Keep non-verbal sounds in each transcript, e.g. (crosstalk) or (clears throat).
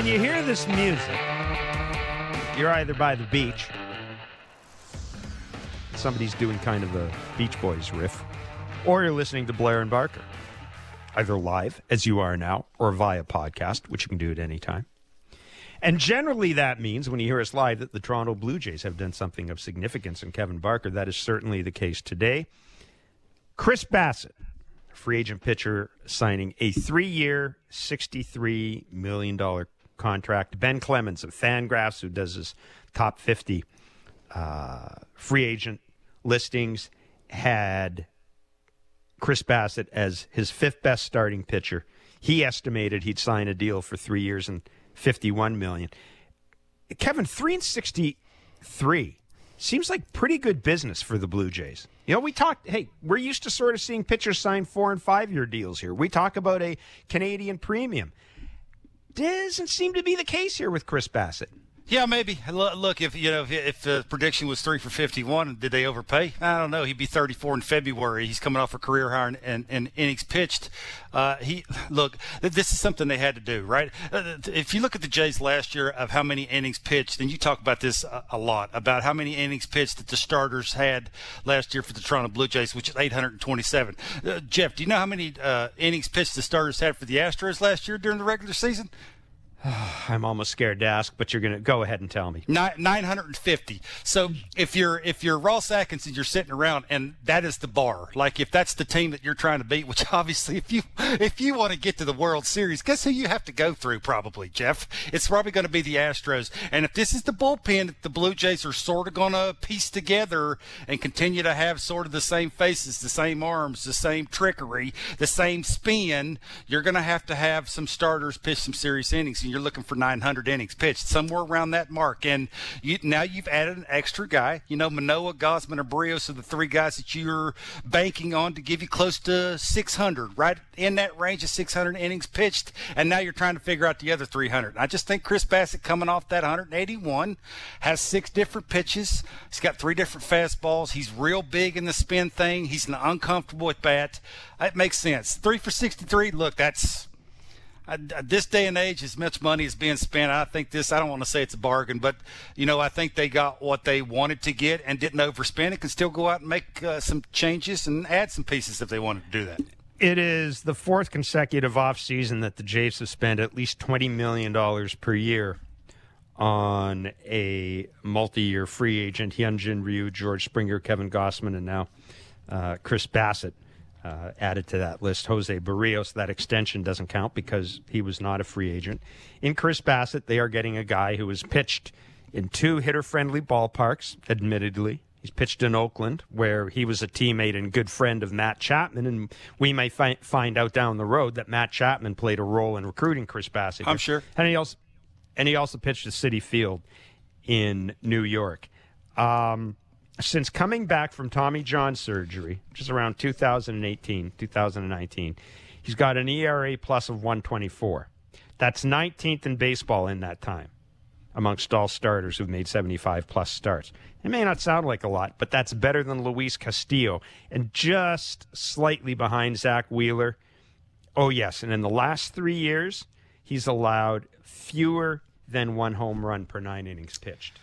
when you hear this music, you're either by the beach, somebody's doing kind of a Beach Boys riff, or you're listening to Blair and Barker, either live, as you are now, or via podcast, which you can do at any time. And generally, that means when you hear us live that the Toronto Blue Jays have done something of significance. And Kevin Barker, that is certainly the case today. Chris Bassitt, free agent pitcher, signing a three year, $63 million contract. Ben Clemens of Fangraphs, who does his top 50 uh, free agent listings, had Chris Bassitt as his fifth best starting pitcher. He estimated he'd sign a deal for three years and 51 million. Kevin, 3 and 63 seems like pretty good business for the Blue Jays. You know, we talked, hey, we're used to sort of seeing pitchers sign four and five year deals here. We talk about a Canadian premium. Doesn't seem to be the case here with Chris Bassitt. Yeah, maybe. Look, if you know, if, the prediction was three for fifty-one, did they overpay? I don't know. He'd be thirty-four in February. He's coming off a career high and, and innings pitched. Uh, he look. This is something they had to do, right? Uh, if you look at the Jays last year of how many innings pitched, and you talk about this a, a lot about how many innings pitched that the starters had last year for the Toronto Blue Jays, which is eight hundred and twenty-seven. Uh, Jeff, do you know how many uh, innings pitched the starters had for the Astros last year during the regular season? (sighs) I'm almost scared to ask, but you're going to go ahead and tell me. Nine, 950. So if you're if you're Ross Atkinson, you're sitting around, and that is the bar. Like if that's the team that you're trying to beat, which (laughs) obviously if you if you want to get to the World Series, guess who you have to go through? Probably Jeff. It's probably going to be the Astros. And if this is the bullpen that the Blue Jays are sort of going to piece together and continue to have sort of the same faces, the same arms, the same trickery, the same spin, you're going to have to have some starters pitch some serious innings you're looking for 900 innings pitched, somewhere around that mark. And you, now you've added an extra guy. You know, Manoah, Gausman, and Berrios are the three guys that you're banking on to give you close to 600, right in that range of 600 innings pitched. And now you're trying to figure out the other 300. I just think Chris Bassitt coming off that 181 has six different pitches. He's got three different fastballs. He's real big in the spin thing. He's an uncomfortable with bat. It makes sense. Three for 63. Look, that's this day and age, as much money is being spent, I think this, I don't want to say it's a bargain, but, you know, I think they got what they wanted to get and didn't overspend it, can still go out and make uh, some changes and add some pieces if they wanted to do that. It is the fourth consecutive offseason that the Jays have spent at least $20 million per year on a multi year free agent. Hyunjin Ryu, George Springer, Kevin Gausman, and now uh, Chris Bassitt uh, added to that list. Jose Berrios, that extension doesn't count because he was not a free agent. In Chris Bassitt, they are getting a guy who has pitched in two hitter friendly ballparks, admittedly. He's pitched in Oakland, where he was a teammate and good friend of Matt Chapman, and we may fi- find out down the road that Matt Chapman played a role in recruiting Chris Bassitt. I'm sure. And he also, and he also pitched at Citi Field in New York. Um, since coming back from Tommy John surgery, which is around 2018, 2019, he's got an ERA plus of 124. That's 19th in baseball in that time amongst all starters who've made 75 plus starts. It may not sound like a lot, but that's better than Luis Castillo and just slightly behind Zack Wheeler. Oh, yes. And in the last three years, he's allowed fewer than one home run per nine innings pitched.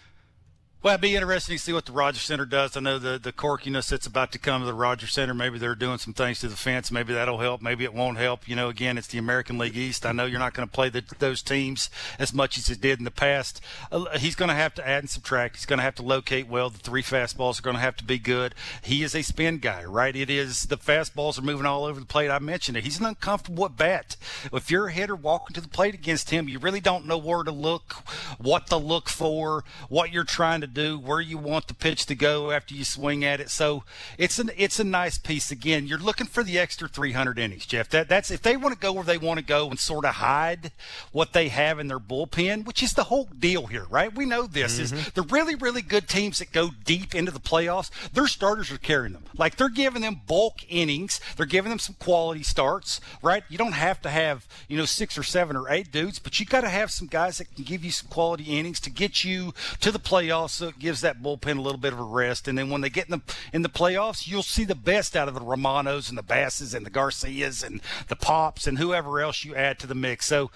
Well, it'd be interesting to see what the Rogers Center does. I know the the quirkiness that's about to come to the Rogers Center. Maybe they're doing some things to the fence. Maybe that'll help. Maybe it won't help. You know, again, it's the American League East. I know you're not going to play the, those teams as much as it did in the past. Uh, he's going to have to add and subtract. He's going to have to locate well. The three fastballs are going to have to be good. He is a spin guy, right? It is the fastballs are moving all over the plate. I mentioned it. He's an uncomfortable at bat. If you're a hitter walking to the plate against him, you really don't know where to look, what to look for, what you're trying to do, where you want the pitch to go after you swing at it. So it's an it's a nice piece. Again, you're looking for the extra 300 innings, Jeff. That that's if they want to go where they want to go and sort of hide what they have in their bullpen, which is the whole deal here, right? We know this mm-hmm. is the really really good teams that go deep into the playoffs. Their starters are carrying them, like they're giving them bulk innings. They're giving them some quality starts, right? You don't have to have you know six or seven or eight dudes, but you got to have some guys that can give you some quality innings to get you to the playoffs. It gives that bullpen a little bit of a rest. And then when they get in the in the playoffs, you'll see the best out of the Romanos and the Basses and the Garcias and the Pops and whoever else you add to the mix. So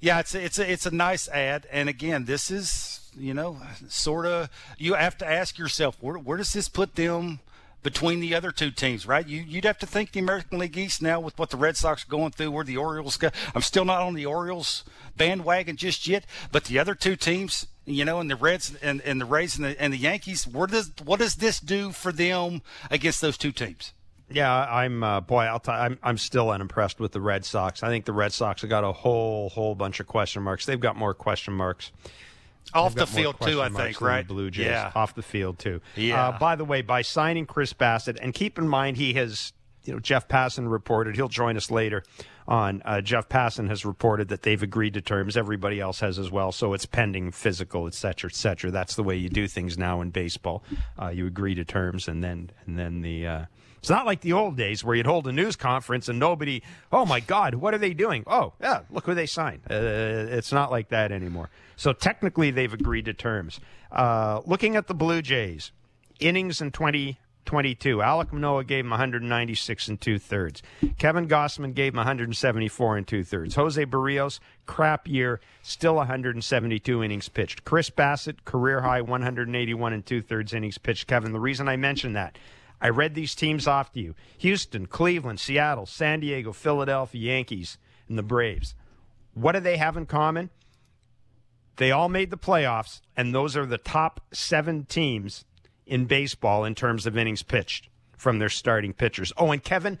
Yeah, it's a, it's a, it's a nice add, and again, this is you know sort of you have to ask yourself where where does this put them between the other two teams, right? You, would have to think the American League East now with what the Red Sox are going through, where the Orioles go. I'm still not on the Orioles bandwagon just yet, but the other two teams, you know, and the Reds and, and the Rays and the, and the Yankees, what does what does this do for them against those two teams? Yeah, I'm uh, boy. I'll t- I'm I'm still unimpressed with the Red Sox. I think the Red Sox have got a whole whole bunch of question marks. They've got more question marks off the field too, I think, right? Blue Jays yeah. off the field too. Yeah. Uh, by the way, by signing Chris Bassitt, and keep in mind he has, you know, Jeff Passan reported. He'll join us later on. Uh, Jeff Passan has reported that they've agreed to terms. Everybody else has as well. So it's pending physical, et cetera, et cetera. That's the way you do things now in baseball. Uh, you agree to terms, and then and then the. Uh, it's not like the old days where you'd hold a news conference and nobody, oh my God, what are they doing? Oh, yeah, look who they signed. Uh, it's not like that anymore. So technically, they've agreed to terms. Uh, looking at the Blue Jays, innings in 2022, Alek Manoah gave him 196 and two thirds. Kevin Gausman gave him 174 and two thirds. Jose Berrios, crap year, still 172 innings pitched. Chris Bassitt, career high 181 and two thirds innings pitched. Kevin, the reason I mention that I read these teams off to you Houston, Cleveland, Seattle, San Diego, Philadelphia, Yankees, and the Braves. What do they have in common? They all made the playoffs, and those are the top seven teams in baseball in terms of innings pitched from their starting pitchers. Oh, and Kevin,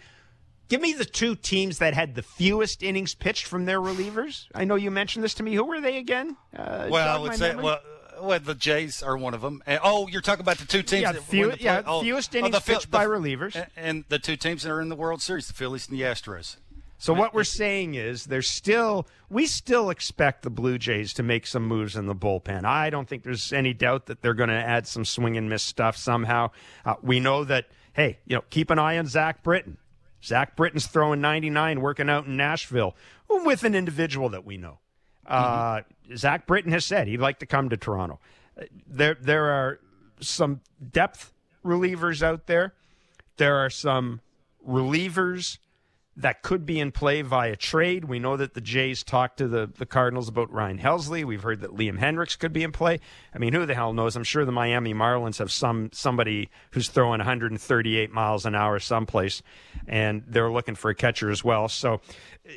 give me the two teams that had the fewest innings pitched from their relievers. I know you mentioned this to me. Who were they again? Uh, well, I would say, memory? well, well, the Jays are one of them. And, oh, you're talking about the two teams. Yeah, that few, the yeah oh, fewest innings oh, the, pitched the, by relievers, and, and the two teams that are in the World Series, the Phillies and the Astros. So what we're saying is there's still we still expect the Blue Jays to make some moves in the bullpen. I don't think there's any doubt that they're going to add some swing and miss stuff somehow. Uh, we know that hey, you know, keep an eye on Zach Britton. Zach Britton's throwing 99, working out in Nashville with an individual that we know. Uh, mm-hmm. Zach Britton has said he'd like to come to Toronto there there are some depth relievers out there. There are some relievers that could be in play via trade. We know that the Jays talked to the, the Cardinals about Ryan Helsley. We've heard that Liam Hendriks could be in play. I mean, who the hell knows? I'm sure the Miami Marlins have some somebody who's throwing 138 miles an hour someplace, and they're looking for a catcher as well. So,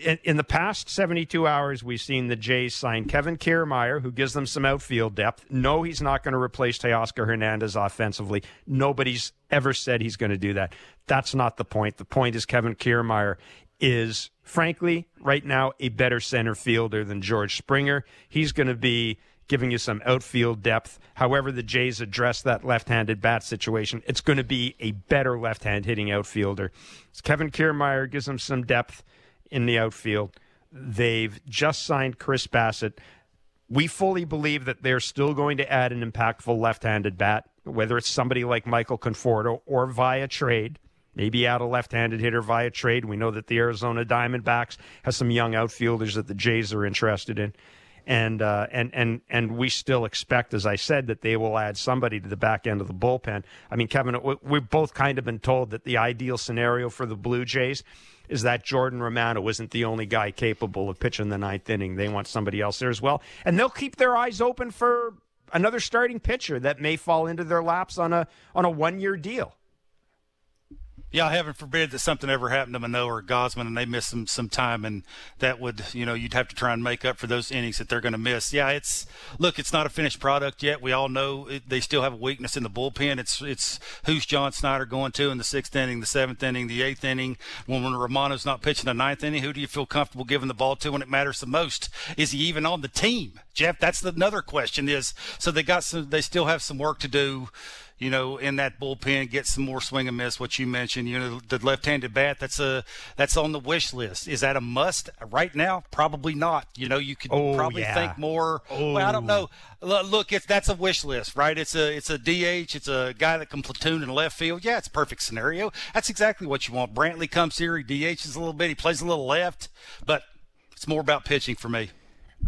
in, in the past 72 hours, we've seen the Jays sign Kevin Kiermaier, who gives them some outfield depth. No, he's not going to replace Teoscar Hernandez offensively. Nobody's ever said he's going to do that. That's not the point. The point is Kevin Kiermaier is, frankly, right now, a better center fielder than George Springer. He's going to be giving you some outfield depth. However, the Jays address that left handed bat situation, it's going to be a better left hand hitting outfielder. So Kevin Kiermaier gives them some depth in the outfield. They've just signed Chris Bassitt. We fully believe that they're still going to add an impactful left handed bat, whether it's somebody like Michael Conforto or via trade maybe add a left-handed hitter via trade. We know that the Arizona Diamondbacks has some young outfielders that the Jays are interested in. And uh, and and and we still expect, as I said, that they will add somebody to the back end of the bullpen. I mean, Kevin, we've both kind of been told that the ideal scenario for the Blue Jays is that Jordan Romano isn't the only guy capable of pitching the ninth inning. They want somebody else there as well, and they'll keep their eyes open for another starting pitcher that may fall into their laps on a on a one year deal. Yeah, heaven forbid that something ever happened to Manoah or Gausman and they miss some some time, and that would you know you'd have to try and make up for those innings that they're going to miss. Yeah, it's look, it's not a finished product yet. We all know it, they still have a weakness in the bullpen. It's it's who's John Schneider going to in the sixth inning, the seventh inning, the eighth inning. When, when Romano's not pitching the ninth inning, who do you feel comfortable giving the ball to when it matters the most? Is he even on the team, Jeff? That's another question. Is so they got some, they still have some work to do you know, in that bullpen, get some more swing and miss. What you mentioned, you know, the left-handed bat. That's a that's on the wish list. Is that a must right now? Probably not. You know, you could oh, probably yeah. think more. Oh. Well, I don't know. Oh. Look, it's that's a wish list, right? It's a it's a DH. It's a guy that can platoon in left field. Yeah, it's a perfect scenario. That's exactly what you want. Brantley comes here. He DHs a little bit. He plays a little left, but it's more about pitching for me.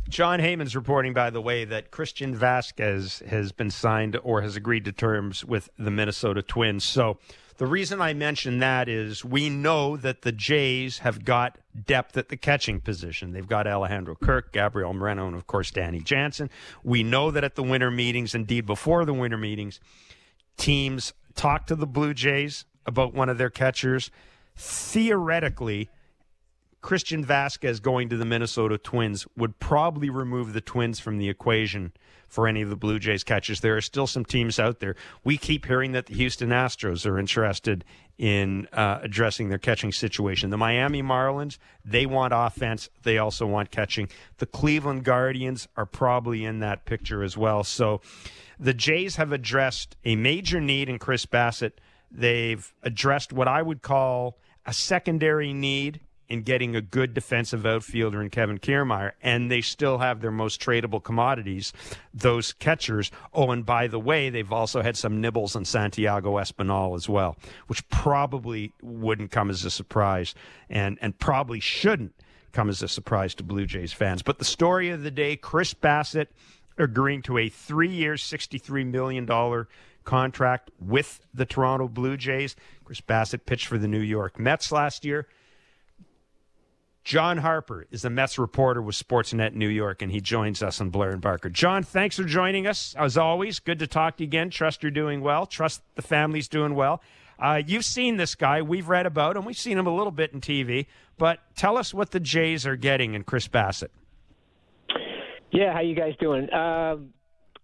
Jon Heyman's reporting, by the way, that Christian Vazquez has been signed or has agreed to terms with the Minnesota Twins. So The reason I mention that is we know that the Jays have got depth at the catching position. They've got Alejandro Kirk, Gabriel Moreno, and of course Danny Jansen. We know that at the winter meetings, indeed before the winter meetings, teams talk to the Blue Jays about one of their catchers. Theoretically, Christian Vazquez going to the Minnesota Twins would probably remove the Twins from the equation for any of the Blue Jays catches. There are still some teams out there. We keep hearing that the Houston Astros are interested in uh, addressing their catching situation. The Miami Marlins, they want offense. They also want catching. The Cleveland Guardians are probably in that picture as well. So the Jays have addressed a major need in Chris Bassitt. They've addressed what I would call a secondary need in getting a good defensive outfielder in Kevin Kiermaier, and they still have their most tradable commodities, those catchers. Oh, and by the way, they've also had some nibbles on Santiago Espinal as well, which probably wouldn't come as a surprise and, and probably shouldn't come as a surprise to Blue Jays fans. But the story of the day Chris Bassitt agreeing to a three year, $63 million contract with the Toronto Blue Jays. Chris Bassitt pitched for the New York Mets last year. John Harper is a Mets reporter with Sportsnet New York, and he joins us on Blair and Barker. John, thanks for joining us. As always, good to talk to you again. Trust you're doing well. Trust the family's doing well. Uh, you've seen this guy. We've read about him. We've seen him a little bit in TV. But tell us what the Jays are getting in Chris Bassitt. Yeah, how you guys doing? Um,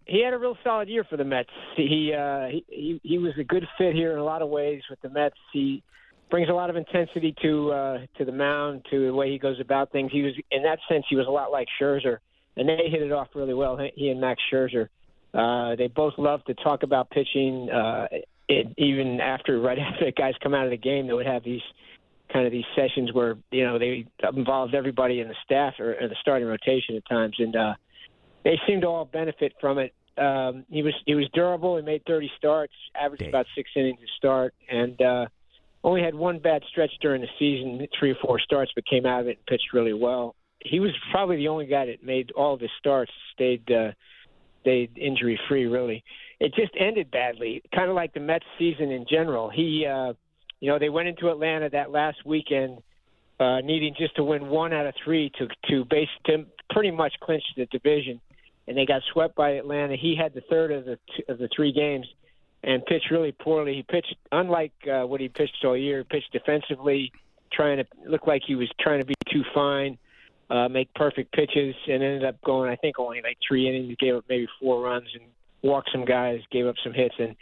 he had a real solid year for the Mets. He, uh, he he was a good fit here in a lot of ways with the Mets. He brings a lot of intensity to uh, to the mound, to the way he goes about things. He was, in that sense, he was a lot like Scherzer, and they hit it off really well. He and Max Scherzer, uh, they both love to talk about pitching. Uh, it, even after, right (laughs) after the guys come out of the game, they would have these kind of these sessions where you know they involved everybody in the staff or, or the starting rotation at times, and uh, they seemed to all benefit from it. Um, he was he was durable. He made 30 starts, averaged about six innings a start, and uh, only had one bad stretch during the season, three or four starts, but came out of it and pitched really well. He was probably the only guy that made all of his starts, stayed uh, stayed injury free. Really, it just ended badly, kind of like the Mets season in general. He, uh, you know, they went into Atlanta that last weekend, uh, needing just to win one out of three to to base to pretty much clinch the division, and they got swept by Atlanta. He had the third of the of the three games and pitched really poorly. He pitched unlike uh, what he pitched all year. Pitched defensively, trying to look like he was trying to be too fine, uh, make perfect pitches, and ended up going I think only like three innings. Gave up maybe four runs and walked some guys, gave up some hits, and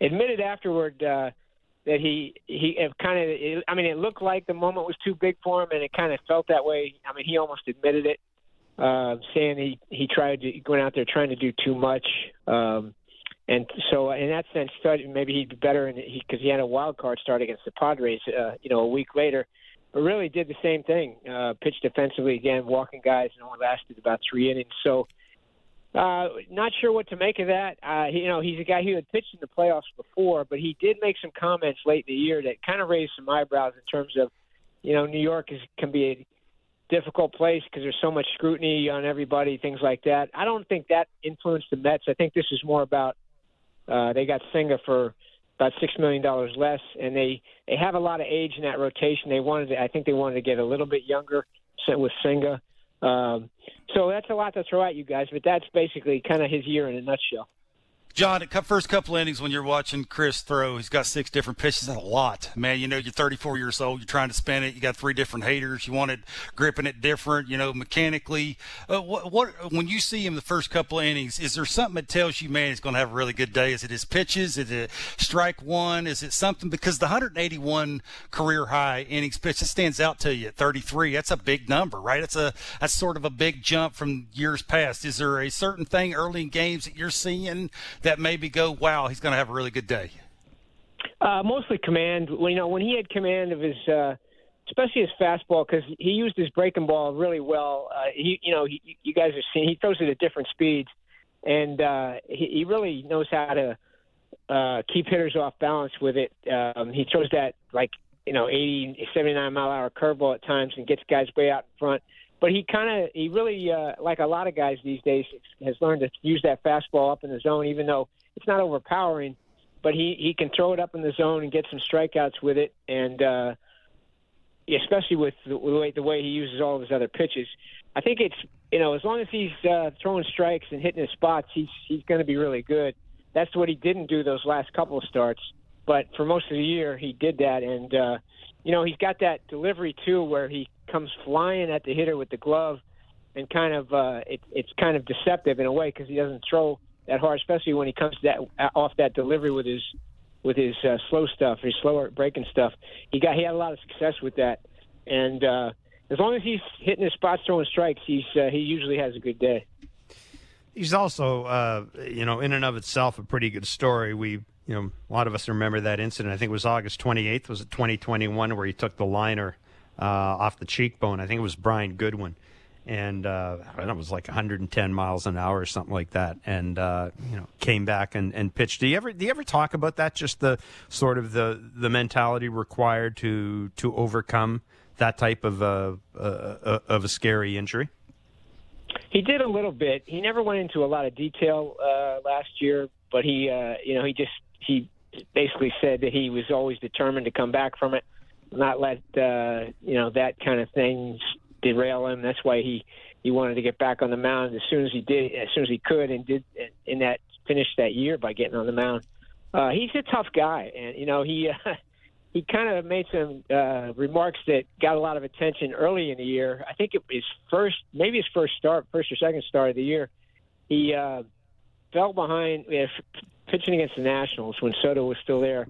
admitted afterward uh, that he he kind of. I mean, it looked like the moment was too big for him, and it kind of felt that way. I mean, he almost admitted it. Uh, saying he he tried to going out there trying to do too much. Um, and so, in that sense, maybe he'd be better because he, he had a wild card start against the Padres, uh, you know, a week later. But really did the same thing. Uh, pitched defensively again, walking guys, and only lasted about three innings. So, uh, not sure what to make of that. Uh, he, you know, he's a guy who had pitched in the playoffs before, but he did make some comments late in the year that kind of raised some eyebrows in terms of, you know, New York is can be a difficult place because there's so much scrutiny on everybody, things like that. I don't think that influenced the Mets. I think this is more about uh, they got Senga for about six million dollars less, and they they have a lot of age in that rotation. They wanted, to, I think, they wanted to get a little bit younger with Senga. Um, so that's a lot to throw at you guys, but that's basically kind of his year in a nutshell. John, first couple innings when you're watching Chris throw, he's got six different pitches. That's a lot, man. You know, you're 34 years old. You're trying to spin it. You got three different haters. You want it gripping it different. You know, mechanically. Uh, what, what when you see him the first couple innings, is there something that tells you, man, he's going to have a really good day? Is it his pitches? Is it strike one? Is it something because the 181 career high innings pitch that stands out to you at 33? That's a big number, right? That's a that's sort of a big jump from years past. Is there a certain thing early in games that you're seeing? That maybe go, wow, he's going to have a really good day? Uh, mostly command. You know, when he had command of his, uh, especially his fastball, because he used his breaking ball really well. Uh, he, you know, he, you guys have seen he throws it at different speeds, and uh, he, he really knows how to uh, keep hitters off balance with it. Um, he throws that like you know 80, 79 mile hour curveball at times and gets guys way out in front but he kind of he really uh, like a lot of guys these days has learned to use that fastball up in the zone, even though it's not overpowering. but he he can throw it up in the zone and get some strikeouts with it, and uh, especially with the way the way he uses all of his other pitches. I think it's you know as long as he's uh, throwing strikes and hitting his spots, he's he's going to be really good. That's what he didn't do those last couple of starts, but for most of the year he did that, and uh, you know he's got that delivery too, where he comes flying at the hitter with the glove, and kind of uh, it, it's kind of deceptive in a way because he doesn't throw that hard, especially when he comes that off that delivery with his with his uh, slow stuff, his slower breaking stuff. He got he had a lot of success with that, and uh, as long as he's hitting his spots, throwing strikes, he's uh, he usually has a good day. He's also, uh, you know, in and of itself, a pretty good story. We, you know, a lot of us remember that incident. I think it was August 28th, was it 2021, where he took the liner uh, off the cheekbone. I think it was Brian Goodwin and uh, it was like 110 miles an hour or something like that, and uh, you know came back and, and pitched. Do you ever do you ever talk about that? Just the sort of the the mentality required to to overcome that type of a uh, uh, of a scary injury. He did a little bit. He never went into a lot of detail uh, last year, but he uh, you know he just he basically said that he was always determined to come back from it, not let uh, you know that kind of thing derail him. That's why he he wanted to get back on the mound as soon as he did, as soon as he could, and did in that finished that year by getting on the mound. Uh, he's a tough guy, and you know he uh, (laughs) he kind of made some uh, remarks that got a lot of attention early in the year. I think it was first, maybe his first start, first or second start of the year. He uh, fell behind uh, pitching against the Nationals when Soto was still there.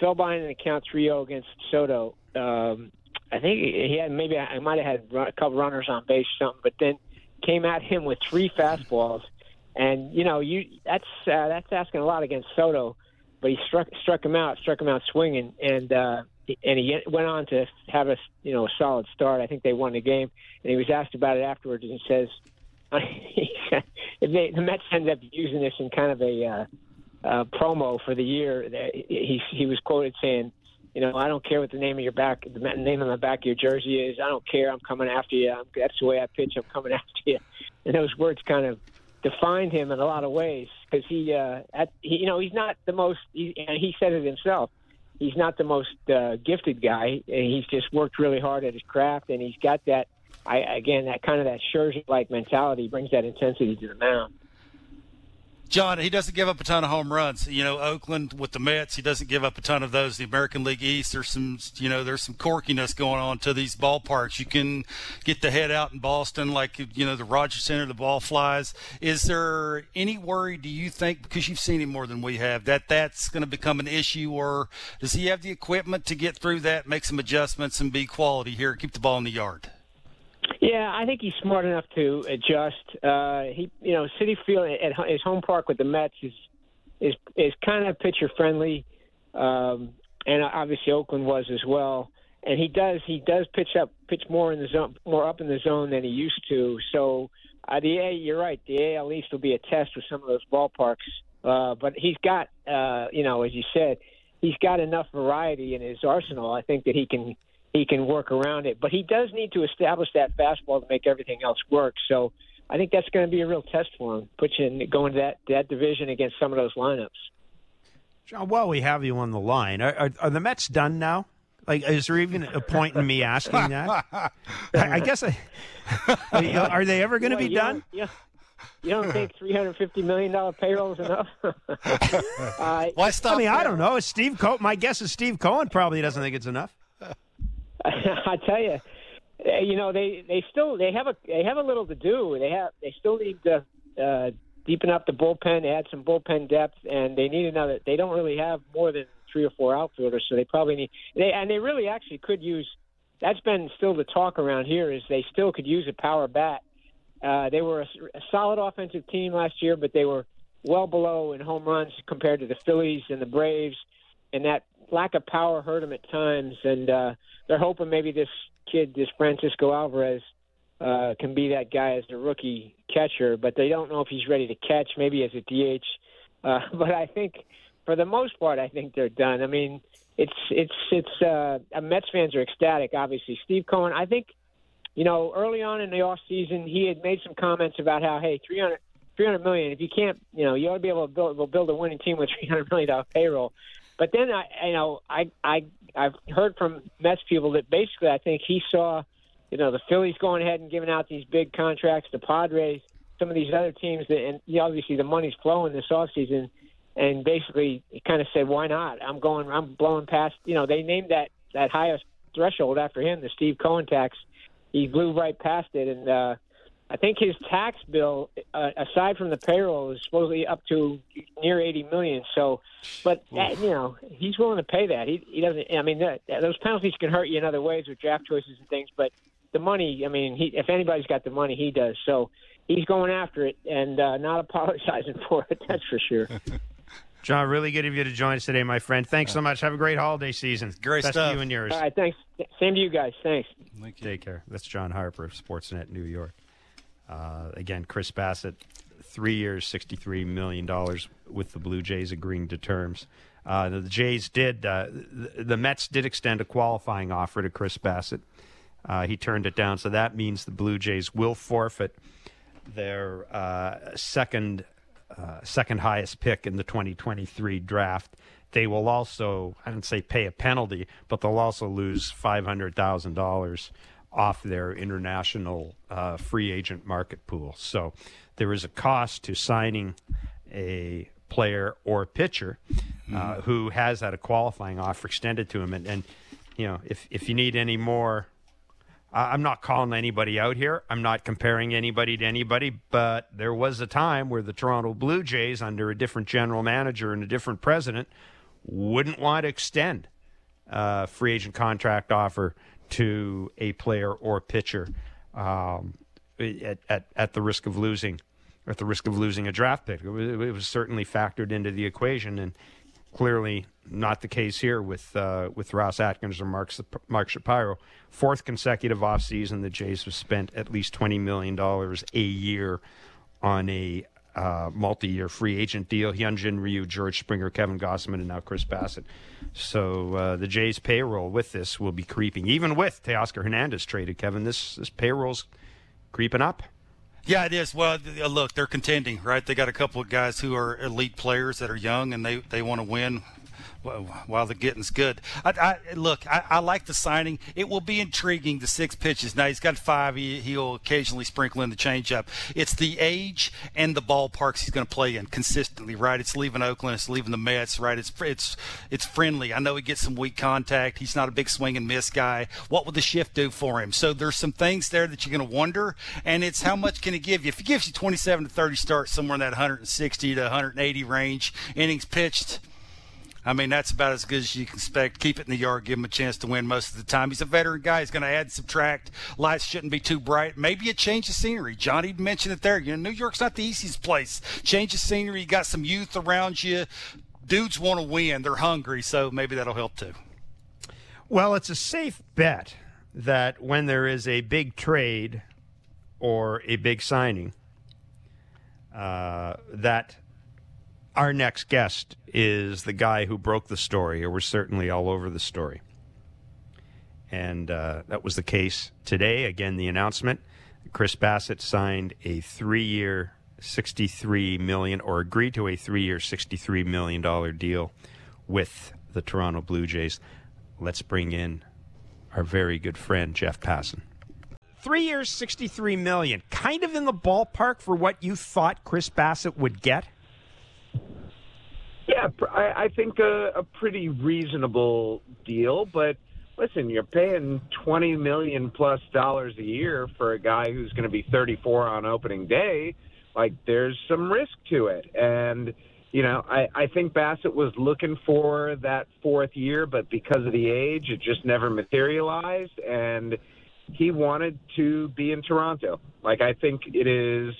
Fell behind in the count 3-0 against Soto. Um, I think he had maybe I might have had a couple runners on base or something, but then came at him with three fastballs, and you know you that's uh, that's asking a lot against Soto, but he struck struck him out, struck him out swinging, and uh, and he went on to have a you know a solid start. I think they won the game, and he was asked about it afterwards, and he says. (laughs) if they, the Mets end up using this in kind of a uh, uh, promo for the year, he he was quoted saying, you know, I don't care what the name of your back, the name on the back of your jersey is. I don't care. I'm coming after you. I'm, that's the way I pitch. I'm coming (laughs) after you. And those words kind of defined him in a lot of ways because he, uh, at, he, you know, he's not the most. He, and he said it himself. He's not the most uh, gifted guy. He's just worked really hard at his craft, and he's got that. I again, that kind of that Scherzer-like mentality brings that intensity to the mound. John, he doesn't give up a ton of home runs. You know, Oakland with the Mets, he doesn't give up a ton of those. The American League East, there's some, you know, there's some quirkiness going on to these ballparks. You can get the head out in Boston, like you know, the Rogers Center, the ball flies. Is there any worry? Do you think because you've seen him more than we have that that's going to become an issue, or does he have the equipment to get through that, make some adjustments, and be quality here, keep the ball in the yard? Yeah, I think he's smart enough to adjust. Uh, he, you know, Citi Field at his home park with the Mets is is is kind of pitcher friendly, um, and obviously Oakland was as well. And he does he does pitch up pitch more in the zone more up in the zone than he used to. So uh, the A, you're right. The AL East will be a test with some of those ballparks. Uh, but he's got, uh, you know, as you said, he's got enough variety in his arsenal. I think that he can he can work around it. But he does need to establish that fastball to make everything else work. So I think that's going to be a real test for him, put you in, going to that, that division against some of those lineups. John, while we have you on the line, are, are, are the Mets done now? Like, is there even a point in me asking that? I, I guess I, (laughs) are they ever going to be done? Yeah. You don't think three hundred fifty million dollar payroll is enough? (laughs) uh, Why stop? I mean, there? I don't know. Steve Cohen. My guess is Steve Cohen probably doesn't think it's enough. (laughs) I tell you, eh, you know they they still they have a they have a little to do. They have they still need to uh, deepen up the bullpen, add some bullpen depth, and they need another. They don't really have more than three or four outfielders, so they probably need. They and they really actually could use. That's been still the talk around here is they still could use a power bat. Uh, they were a, a solid offensive team last year, but they were well below in home runs compared to the Phillies and the Braves, and that lack of power hurt them at times. And uh, they're hoping maybe this kid, this Francisco Alvarez, uh, can be that guy as a rookie catcher, but they don't know if he's ready to catch. Maybe as a DH, uh, (laughs) but I think for the most part, I think they're done. I mean, it's it's it's uh, Mets fans are ecstatic. Obviously, Steve Cohen. I think you know early on in the off season, he had made some comments about how hey, 300 300 million. If you can't, you know, you ought to be able to build, build a winning team with 300 million dollar payroll. But then I, you know, I, I, I've heard from Mets people that basically I think he saw, you know, the Phillies going ahead and giving out these big contracts, the Padres, some of these other teams, that, and you know, obviously the money's flowing this off season, and basically he kind of said, why not? I'm going, I'm blowing past. You know, they named that that highest threshold after him, the Steve Cohen tax. He blew right past it, and. uh I think his tax bill, uh, aside from the payroll, is supposedly up to near eighty million. So, but that, you know, he's willing to pay that. He he doesn't. I mean, that, those penalties can hurt you in other ways with draft choices and things. But the money, I mean, he if anybody's got the money, he does. So he's going after it and uh, not (laughs) apologizing for it. That's for sure. (laughs) John, really good of you to join us today, my friend. Thanks so much. Have a great holiday season. Great Best stuff. to you and yours. All right, thanks. Same to you guys. Thanks. Take care. That's John Harper of Sportsnet New York. Uh, again, Chris Bassitt, three years, $63 million with the Blue Jays agreeing to terms. Uh, the Jays did, uh, the, Mets did extend a qualifying offer to Chris Bassitt. Uh, he turned it down, so that means the Blue Jays will forfeit their uh, second second highest pick in the 2023 draft. They will also, I don't say pay a penalty, but they'll also lose $500,000 off their international uh, free agent market pool. So there is a cost to signing a player or pitcher uh, mm-hmm. who has had a qualifying offer extended to him. And, and you know, if, if you need any more, I'm not calling anybody out here. I'm not comparing anybody to anybody, but there was a time where the Toronto Blue Jays, under a different general manager and a different president, wouldn't want to extend a free agent contract offer to a player or pitcher um, at, at, at the risk of losing at the risk of losing a draft pick. It was, it was, certainly factored into the equation, and clearly not the case here with uh, with Ross Atkins or Mark, Mark Shapiro. Fourth consecutive offseason, the Jays have spent at least $20 million a year on a uh, multi-year free agent deal. Hyunjin Ryu, George Springer, Kevin Gausman, and now Chris Bassitt. So uh, the Jays' payroll with this will be creeping, even with Teoscar Hernandez traded. Kevin, this this payroll's creeping up. Yeah, it is. Well, look, they're contending, right? They got a couple of guys who are elite players that are young and they, they want to win while the getting's good. I, I look, I, I, like the signing. It will be intriguing. The six pitches. Now he's got five. He, will occasionally sprinkle in the changeup. It's the age and the ballparks he's going to play in consistently. Right? It's leaving Oakland. It's leaving the Mets. Right? It's it's it's friendly. I know he gets some weak contact. He's not a big swing and miss guy. What would the shift do for him? So there's some things there that you're going to wonder, and it's how much can he give you? If he gives you 27 to 30 starts somewhere in that 160 to 180 range, innings pitched I mean, that's about as good as you can expect. Keep it in the yard, give him a chance to win most of the time. He's a veteran guy. He's going to add, subtract. Lights shouldn't be too bright. Maybe a change of scenery. Johnny mentioned it there. You know, New York's not the easiest place. Change of scenery. You got some youth around you. Dudes want to win. They're hungry, so maybe that'll help too. Well, it's a safe bet that when there is a big trade or a big signing, uh, that our next guest is the guy who broke the story, or was certainly all over the story. And uh, that was the case today. Again, the announcement Chris Bassitt signed a three year, 63 million, or agreed to a three year, $63 million deal with the Toronto Blue Jays. Let's bring in our very good friend, Jeff Passan. Three years, 63 million. Kind of in the ballpark for what you thought Chris Bassitt would get? Yeah, I, I think a, a pretty reasonable deal. But listen, you're paying twenty million plus dollars a year for a guy who's going to be 34 on opening day. Like, there's some risk to it, and you know, I, I think Bassitt was looking for that fourth year, but because of the age, it just never materialized, and he wanted to be in Toronto. Like, I think it is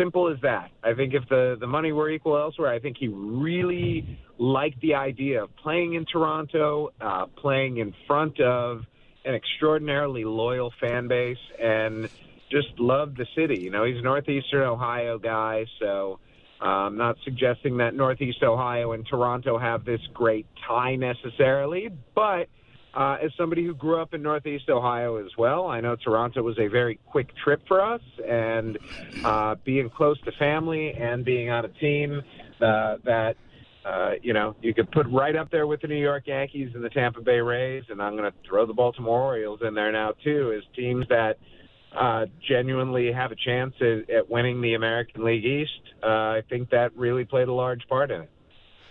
simple as that. I think if the the money were equal elsewhere, I think he really liked the idea of playing in Toronto, uh, playing in front of an extraordinarily loyal fan base, and just loved the city. You know, he's a northeastern Ohio guy, so. I'm not suggesting that Northeast Ohio and Toronto have this great tie necessarily, but uh, as somebody who grew up in Northeast Ohio as well, I know Toronto was a very quick trip for us, and uh, being close to family and being on a team uh, that uh, you know you could put right up there with the New York Yankees and the Tampa Bay Rays, and I'm going to throw the Baltimore Orioles in there now too, as teams that uh, genuinely have a chance at, at winning the American League East. Uh, I think that really played a large part in it.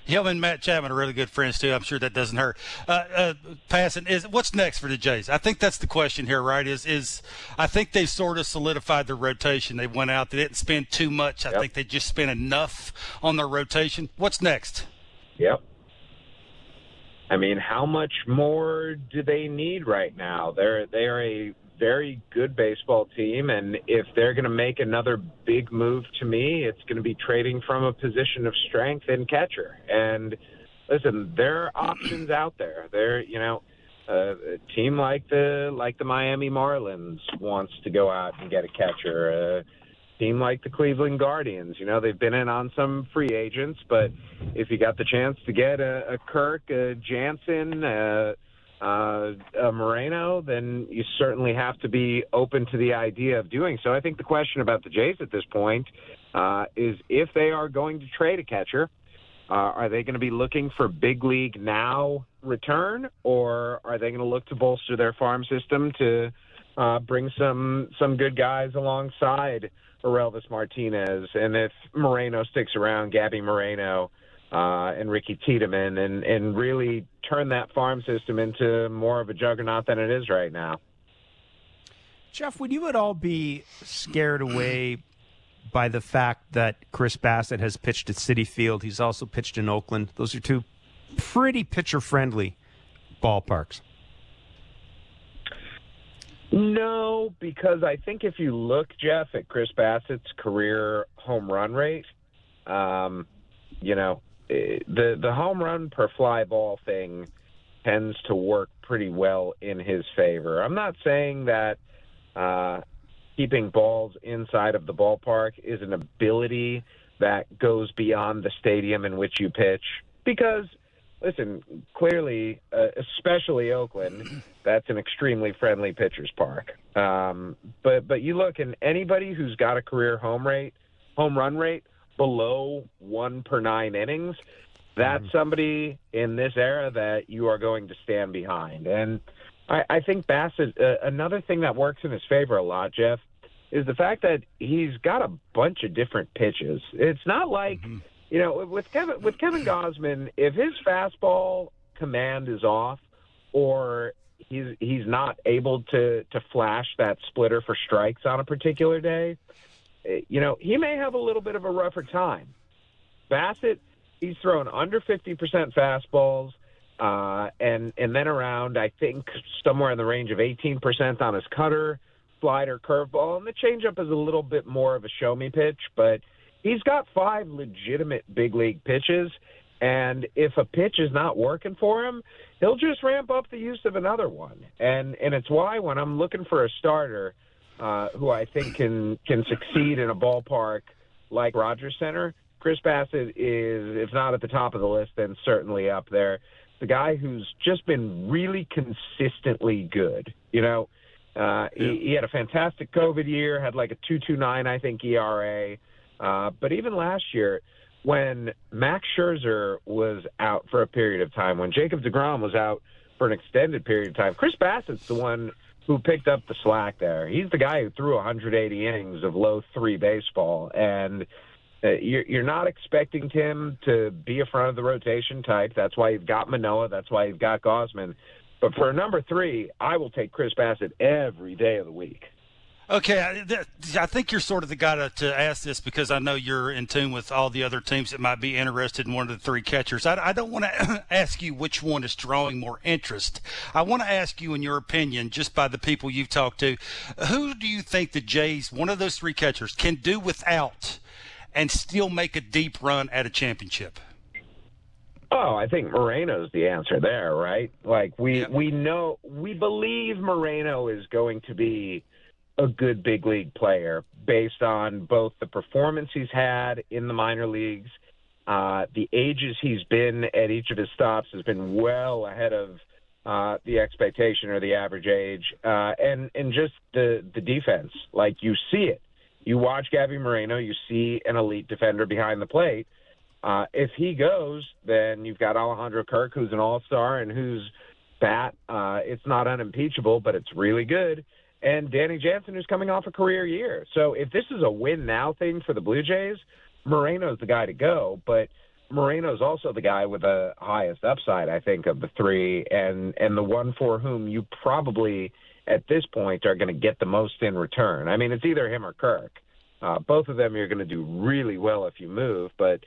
Him and Matt Chapman are really good friends too. I'm sure that doesn't hurt. Uh, uh, Passan is what's next for the Jays? I think that's the question here, right? Is is I think they've sort of solidified their rotation. They went out, they didn't spend too much. I Yep. think they just spent enough on their rotation. What's next? Yep. I mean, how much more do they need right now? They're they are a very good baseball team, and if they're going to make another big move to me, it's going to be trading from a position of strength in catcher. And listen, there are options out there. There, you know, uh, a team like the like the Miami Marlins wants to go out and get a catcher. A team like the Cleveland Guardians. You know, they've been in on some free agents, but if you got the chance to get a, a Kirk, a Jansen, a, uh, a Moreno, then you certainly have to be open to the idea of doing so. I think the question about the Jays at this point uh, is if they are going to trade a catcher, uh, are they going to be looking for big league now return, or are they going to look to bolster their farm system to uh, bring some some good guys alongside Orelvis Martinez? And if Moreno sticks around, Gabby Moreno uh, and Ricky Tiedemann, and and really turn that farm system into more of a juggernaut than it is right now. Jeff, would you at all be scared away by the fact that Chris Bassitt has pitched at Citi Field? He's also pitched in Oakland. Those are two pretty pitcher friendly ballparks. No, because I think if you look, Jeff, at Chris Bassitt's career home run rate, um, you know, the the home run per fly ball thing tends to work pretty well in his favor. I'm not saying that uh, keeping balls inside of the ballpark is an ability that goes beyond the stadium in which you pitch, because listen, clearly, uh, especially Oakland, (clears throat) that's an extremely friendly pitcher's park. Um, but but you look, and anybody who's got a career home rate, home run rate below one per nine innings, that's somebody in this era that you are going to stand behind. And I, I think Bassitt, uh, another thing that works in his favor a lot, Jeff, is the fact that he's got a bunch of different pitches. It's not like you know with Kevin with Kevin Gausman, if his fastball command is off, or he's he's not able to to flash that splitter for strikes on a particular day, you know he may have a little bit of a rougher time. Bassitt, he's thrown under fifty percent fastballs. Uh, and and then around, I think somewhere in the range of 18% on his cutter, slider, curveball, and the changeup is a little bit more of a show me pitch, but he's got five legitimate big league pitches. And if a pitch is not working for him, he'll just ramp up the use of another one. And and it's why when I'm looking for a starter uh, who I think can can succeed in a ballpark like Rogers Center, Chris Bassitt is, if not at the top of the list, then certainly up there. The guy who's just been really consistently good. You know, uh, he, he had a fantastic COVID year, had like a two two nine, I think, ERA. Uh, but even last year, when Max Scherzer was out for a period of time, when Jacob DeGrom was out for an extended period of time, Chris Bassitt's the one who picked up the slack there. He's the guy who threw 180 innings of low three baseball, and uh, you're, you're not expecting him to be a front of the rotation type. That's why you've got Manoah. That's why you've got Gausman. But for number three, I will take Chris Bassitt every day of the week. Okay, I, I think you're sort of the guy to, to ask this because I know you're in tune with all the other teams that might be interested in one of the three catchers. I, I don't want to (clears throat) ask you which one is drawing more interest. I want to ask you, in your opinion, just by the people you've talked to, who do you think the Jays, one of those three catchers, can do without and still make a deep run at a championship? Oh, I think Moreno's the answer there, right? Like we Yep. we know we believe Moreno is going to be a good big league player based on both the performance he's had in the minor leagues, uh, the ages he's been at each of his stops has been well ahead of uh, the expectation or the average age, uh, and and just the the defense. Like you see it, you watch Gabby Moreno, you see an elite defender behind the plate. Uh, if he goes, then you've got Alejandro Kirk, who's an all star and whose bat uh, it's not unimpeachable, but it's really good. And Danny Jansen, who's coming off a career year. So if this is a win now thing for the Blue Jays, Moreno's the guy to go. But Moreno's also the guy with the highest upside, I think, of the three, and and the one for whom you probably at this point are going to get the most in return. I mean, it's either him or Kirk. Uh, both of them you're going to do really well if you move, but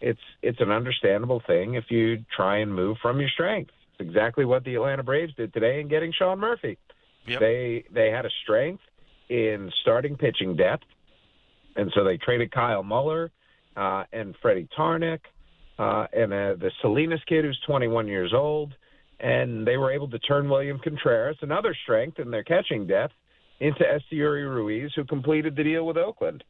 it's it's an understandable thing if you try and move from your strength. It's exactly what the Atlanta Braves did today in getting Sean Murphy. Yep. They they had a strength in starting pitching depth, and so they traded Kyle Muller uh, and Freddy Tarnok uh, and uh, the Salinas kid who's 21 years old, and they were able to turn William Contreras, another strength in their catching depth, into Esteury Ruiz, who completed the deal with Oakland.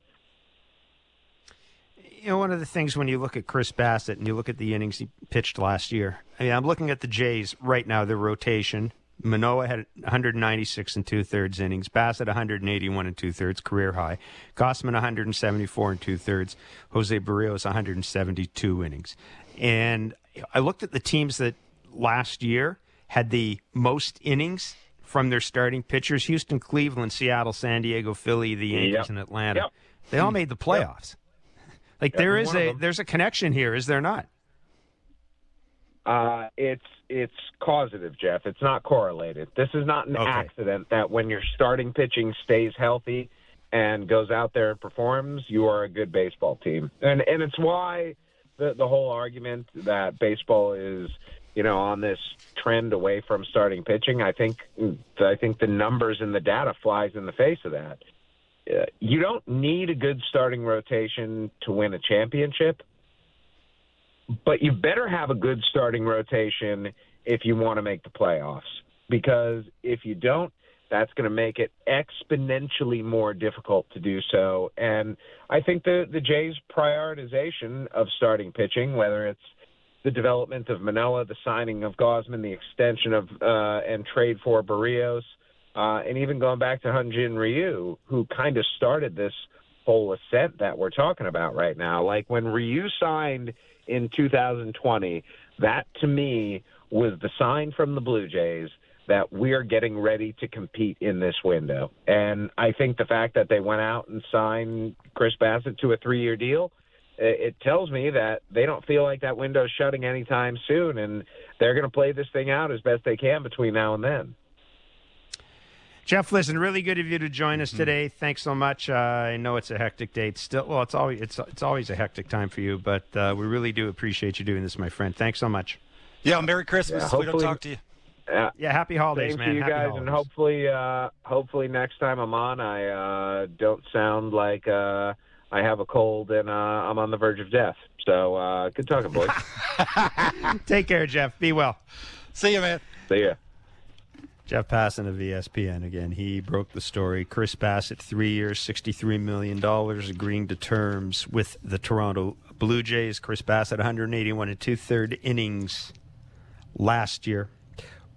You know, one of the things when you look at Chris Bassitt and you look at the innings he pitched last year, I mean, I'm looking at the Jays right now, their rotation. Manoah had 196 and two thirds innings. Bassitt 181 and two thirds, career high. Gausman 174 and two thirds. Jose Berrios 172 innings. And I looked at the teams that last year had the most innings from their starting pitchers: Houston, Cleveland, Seattle, San Diego, Philly, the Yankees, Yep. and Atlanta. Yep. They all made the playoffs. Like there is a there's a connection here, is there not? Uh, it's it's causative, Jeff. It's not correlated. This is not an Okay. accident that when your starting pitching stays healthy and goes out there and performs, you are a good baseball team. And and it's why the the whole argument that baseball is you know on this trend away from starting pitching. I think I think the numbers and the data flies in the face of that. Uh, you don't need a good starting rotation to win a championship but you better have a good starting rotation if you want to make the playoffs. Because if you don't, that's going to make it exponentially more difficult to do so. And I think the the Jays' prioritization of starting pitching, whether it's the development of Manoah, the signing of Gausman, the extension of uh, and trade for Berrios, uh, and even going back to Hyun Jin Ryu, who kind of started this whole ascent that we're talking about right now. Like when Ryu signed in 2020, that to me was the sign from the Blue Jays that we're getting ready to compete in this window. And I think the fact that they went out and signed Chris Bassitt to a three year deal, it tells me that they don't feel like that window's shutting anytime soon, and they're going to play this thing out as best they can between now and then. Jeff, listen, really good of you to join Mm-hmm. us today. Thanks so much. Uh, I know it's a hectic day. It's still, well, it's always it's it's always a hectic time for you, but uh, we really do appreciate you doing this, my friend. Thanks so much. Yeah, Merry Christmas. Yeah, if we don't hopefully- talk to you. Uh, Yeah, happy holidays, Same man. to you Happy guys, holidays. and hopefully, uh, hopefully next time I'm on, I uh, don't sound like uh, I have a cold and uh, I'm on the verge of death. So, uh, good talking, boys. (laughs) Take care, Jeff. Be well. See you, man. See ya. Jeff Passan of ESPN again. He broke the story. Chris Bassitt, three years, $63 million, agreeing to terms with the Toronto Blue Jays. Chris Bassitt, 181 and two third innings last year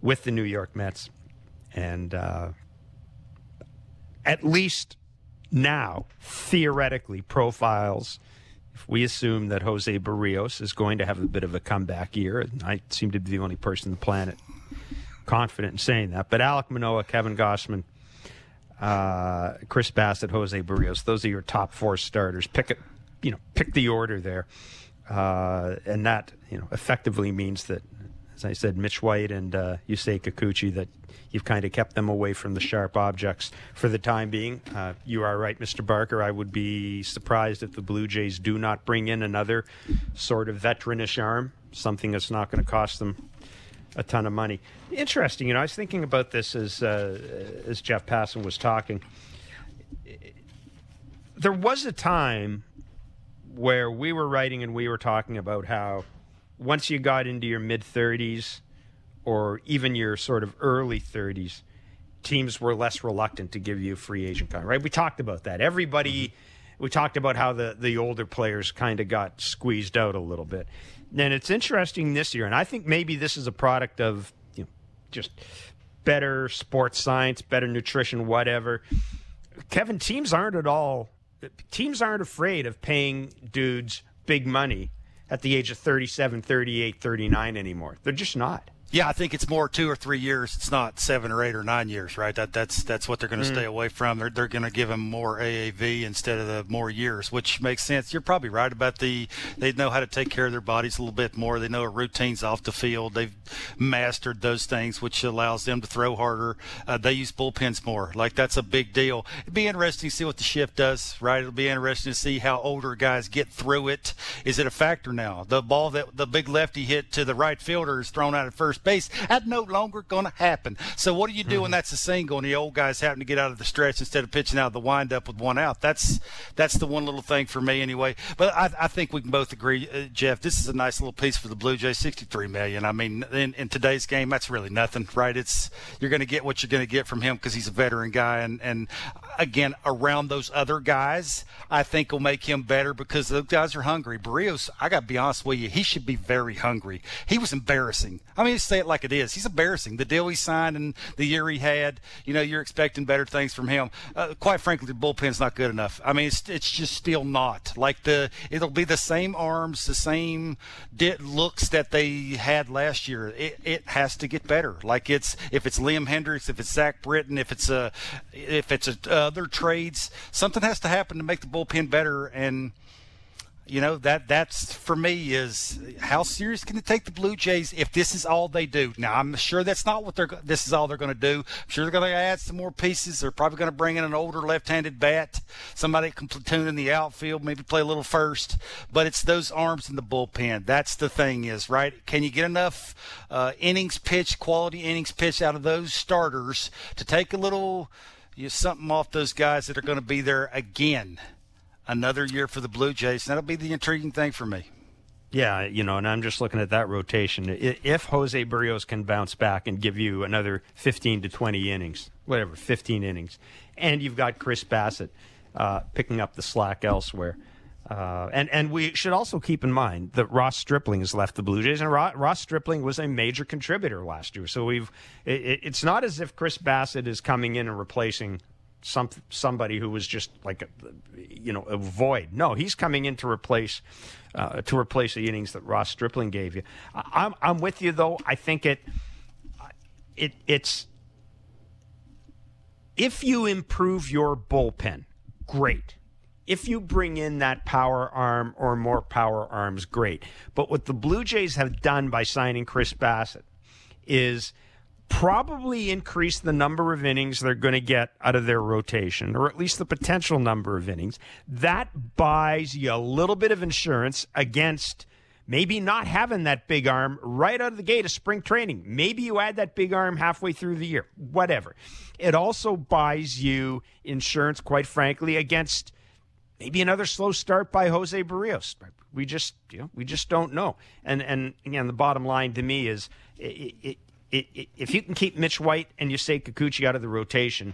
with the New York Mets. And uh, at least now, theoretically, profiles. If we assume that Jose Berrios is going to have a bit of a comeback year, and I seem to be the only person on the planet confident in saying that. But Alek Manoah, Kevin Gausman, uh, Chris Bassitt, Jose Berrios, those are your top four starters. Pick it, you know, pick the order there, uh, and that you know effectively means that, as I said, Mitch White and uh, Yusei Kikuchi, that you've kind of kept them away from the sharp objects for the time being. Uh, you are right, Mr. Barker. I would be surprised if the Blue Jays do not bring in another sort of veteranish arm, something that's not going to cost them a ton of money. Interesting, you know. I was thinking about this as uh, as Jeff Passan was talking. There was a time where we were writing and we were talking about how once you got into your mid thirties or even your sort of early thirties, teams were less reluctant to give you free agent contract. Right? We talked about that. Everybody. We talked about how the, the older players kind of got squeezed out a little bit. And it's interesting this year, and I think maybe this is a product of you know, just better sports science, better nutrition, whatever. Kevin, teams aren't at all. Teams aren't afraid of paying dudes big money at the age of 37, 38, 39 anymore. They're just not. Yeah, I think it's more two or three years. It's not seven or eight or nine years, right? That that's that's what they're going to mm. stay away from. They're they're going to give him more AAV instead of the more years, which makes sense. You're probably right about the they know how to take care of their bodies a little bit more. They know routines off the field. They've mastered those things, which allows them to throw harder. Uh, they use bullpens more. Like that's a big deal. It'd be interesting to see what the shift does, right? It'll be interesting to see how older guys get through it. Is it a factor now? The ball that the big lefty hit to the right fielder is thrown out at first first base. That's no longer going to happen. So what do you do mm-hmm. when that's a single and the old guys happen to get out of the stretch instead of pitching out of the windup with one out? That's that's the one little thing for me anyway. But I, I think we can both agree, uh, Jeff. This is a nice little piece for the Blue Jays. Sixty-three million. I mean, in, in today's game, that's really nothing, right? It's you're going to get what you're going to get from him because he's a veteran guy, and and again around those other guys, I think will make him better because those guys are hungry. Berrios, I got to be honest with you, he should be very hungry. He was embarrassing. I mean, say it like it is. He's embarrassing. The deal he signed and the year he had, you know, you're expecting better things from him. Uh, quite frankly, the bullpen's not good enough. I mean, it's, it's just still not. Like the, it'll be the same arms, the same looks that they had last year. It, it has to get better. Like it's, if it's Liam Hendriks, if it's Zack Britton, if it's a, if it's a, other trades, something has to happen to make the bullpen better. And, you know that that's for me is how serious can it take the Blue Jays if this is all they do? Now I'm sure that's not what they're. This is all they're going to do. I'm sure they're going to add some more pieces. They're probably going to bring in an older left-handed bat, somebody can platoon in the outfield, maybe play a little first. But it's those arms in the bullpen. That's the thing is right. Can you get enough uh, innings pitched, quality innings pitched out of those starters to take a little you know, something off those guys that are going to be there again? Another year for the Blue Jays. That'll be the intriguing thing for me. Yeah, you know, and I'm just looking at that rotation. If Jose Berrios can bounce back and give you another 15 to 20 innings, whatever, 15 innings, and you've got Chris Bassitt uh, picking up the slack elsewhere. Uh, and and we should also keep in mind that Ross Stripling has left the Blue Jays, and Ross, Ross Stripling was a major contributor last year. So we've it, it's not as if Chris Bassitt is coming in and replacing some somebody who was just like a, you know a void. No, he's coming in to replace uh, to replace the innings that Ross Stripling gave you. I, I'm I'm with you though. I think it it it's if you improve your bullpen, great. If you bring in that power arm or more power arms, great. But what the Blue Jays have done by signing Chris Bassitt is probably increase the number of innings they're going to get out of their rotation, or at least the potential number of innings. That buys you a little bit of insurance against maybe not having that big arm right out of the gate of spring training. Maybe you add that big arm halfway through the year, whatever. It also buys you insurance, quite frankly, against maybe another slow start by Jose Berrios. We just, you know, we just don't know. And and again, the bottom line to me is, it, it, it, if you can keep Mitch White and Yusei Kikuchi out of the rotation,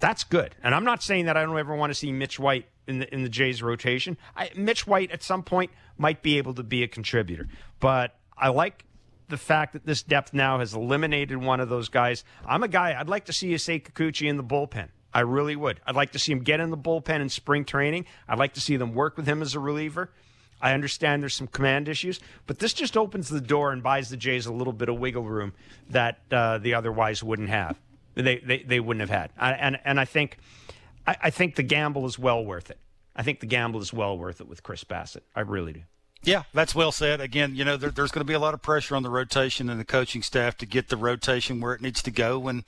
that's good. And I'm not saying that I don't ever want to see Mitch White in the in the Jays rotation. I, Mitch White at some point might be able to be a contributor, but I like the fact that this depth now has eliminated one of those guys. I'm a guy I'd like to see Yusei Kikuchi in the bullpen. I really would. I'd like to see him get in the bullpen in spring training. I'd like to see them work with him as a reliever. I understand there's some command issues, but this just opens the door and buys the Jays a little bit of wiggle room that uh, the otherwise wouldn't have. They, they, they wouldn't have had. I, and, and I think I, I think the gamble is well worth it. I think the gamble is well worth it with Chris Bassitt. I really do. Yeah, that's well said. Again, you know, there, there's going to be a lot of pressure on the rotation and the coaching staff to get the rotation where it needs to go and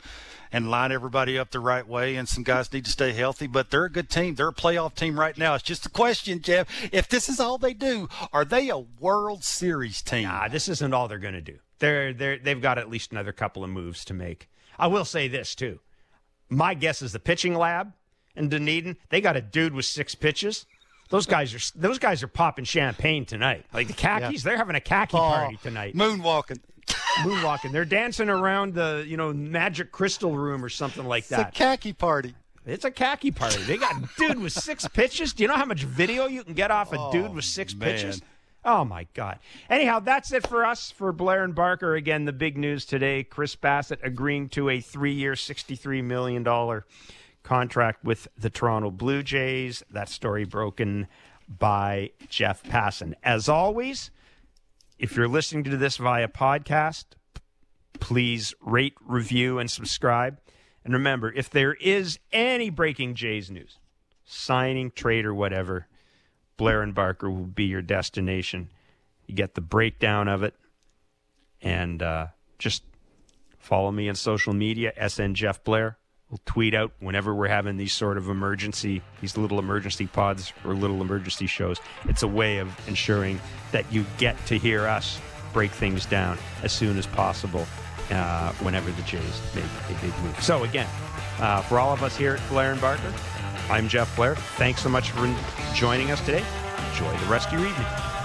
and line everybody up the right way. And some guys need to stay healthy, but they're a good team. They're a playoff team right now. It's just a question, Jeff. If this is all they do, are they a World Series team? Nah, this isn't all they're going to do. They're they're they've got at least another couple of moves to make. I will say this too. My guess is the pitching lab in Dunedin. They got a dude with six pitches those guys are those guys are popping champagne tonight. Like the (laughs) khakis, yeah. they're having a khaki oh, party tonight. Moonwalking. (laughs) Moonwalking. They're dancing around the, you know, magic crystal room or something like that. It's a khaki party. It's a khaki party. They got (laughs) dude with six pitches. Do you know how much video you can get off a oh, dude with six man. pitches? Oh my God. Anyhow, that's it for us for Blair and Barker. Again, the big news today: Chris Bassitt agreeing to a three-year, sixty-three million dollar contract with the Toronto Blue Jays. That story broken by Jeff Passan. As always, if you're listening to this via podcast, please rate, review, and subscribe. And remember, if there is any breaking Jays news, signing, trade, or whatever, Blair and Barker will be your destination. You get the breakdown of it, and uh, just follow me on social media, SN Jeff Blair. We'll tweet out whenever we're having these sort of emergency, these little emergency pods or little emergency shows. It's a way of ensuring that you get to hear us break things down as soon as possible uh, whenever the Jays make a big move. So, again, uh, for all of us here at Blair and Barker, I'm Jeff Blair. Thanks so much for joining us today. Enjoy the rest of your evening.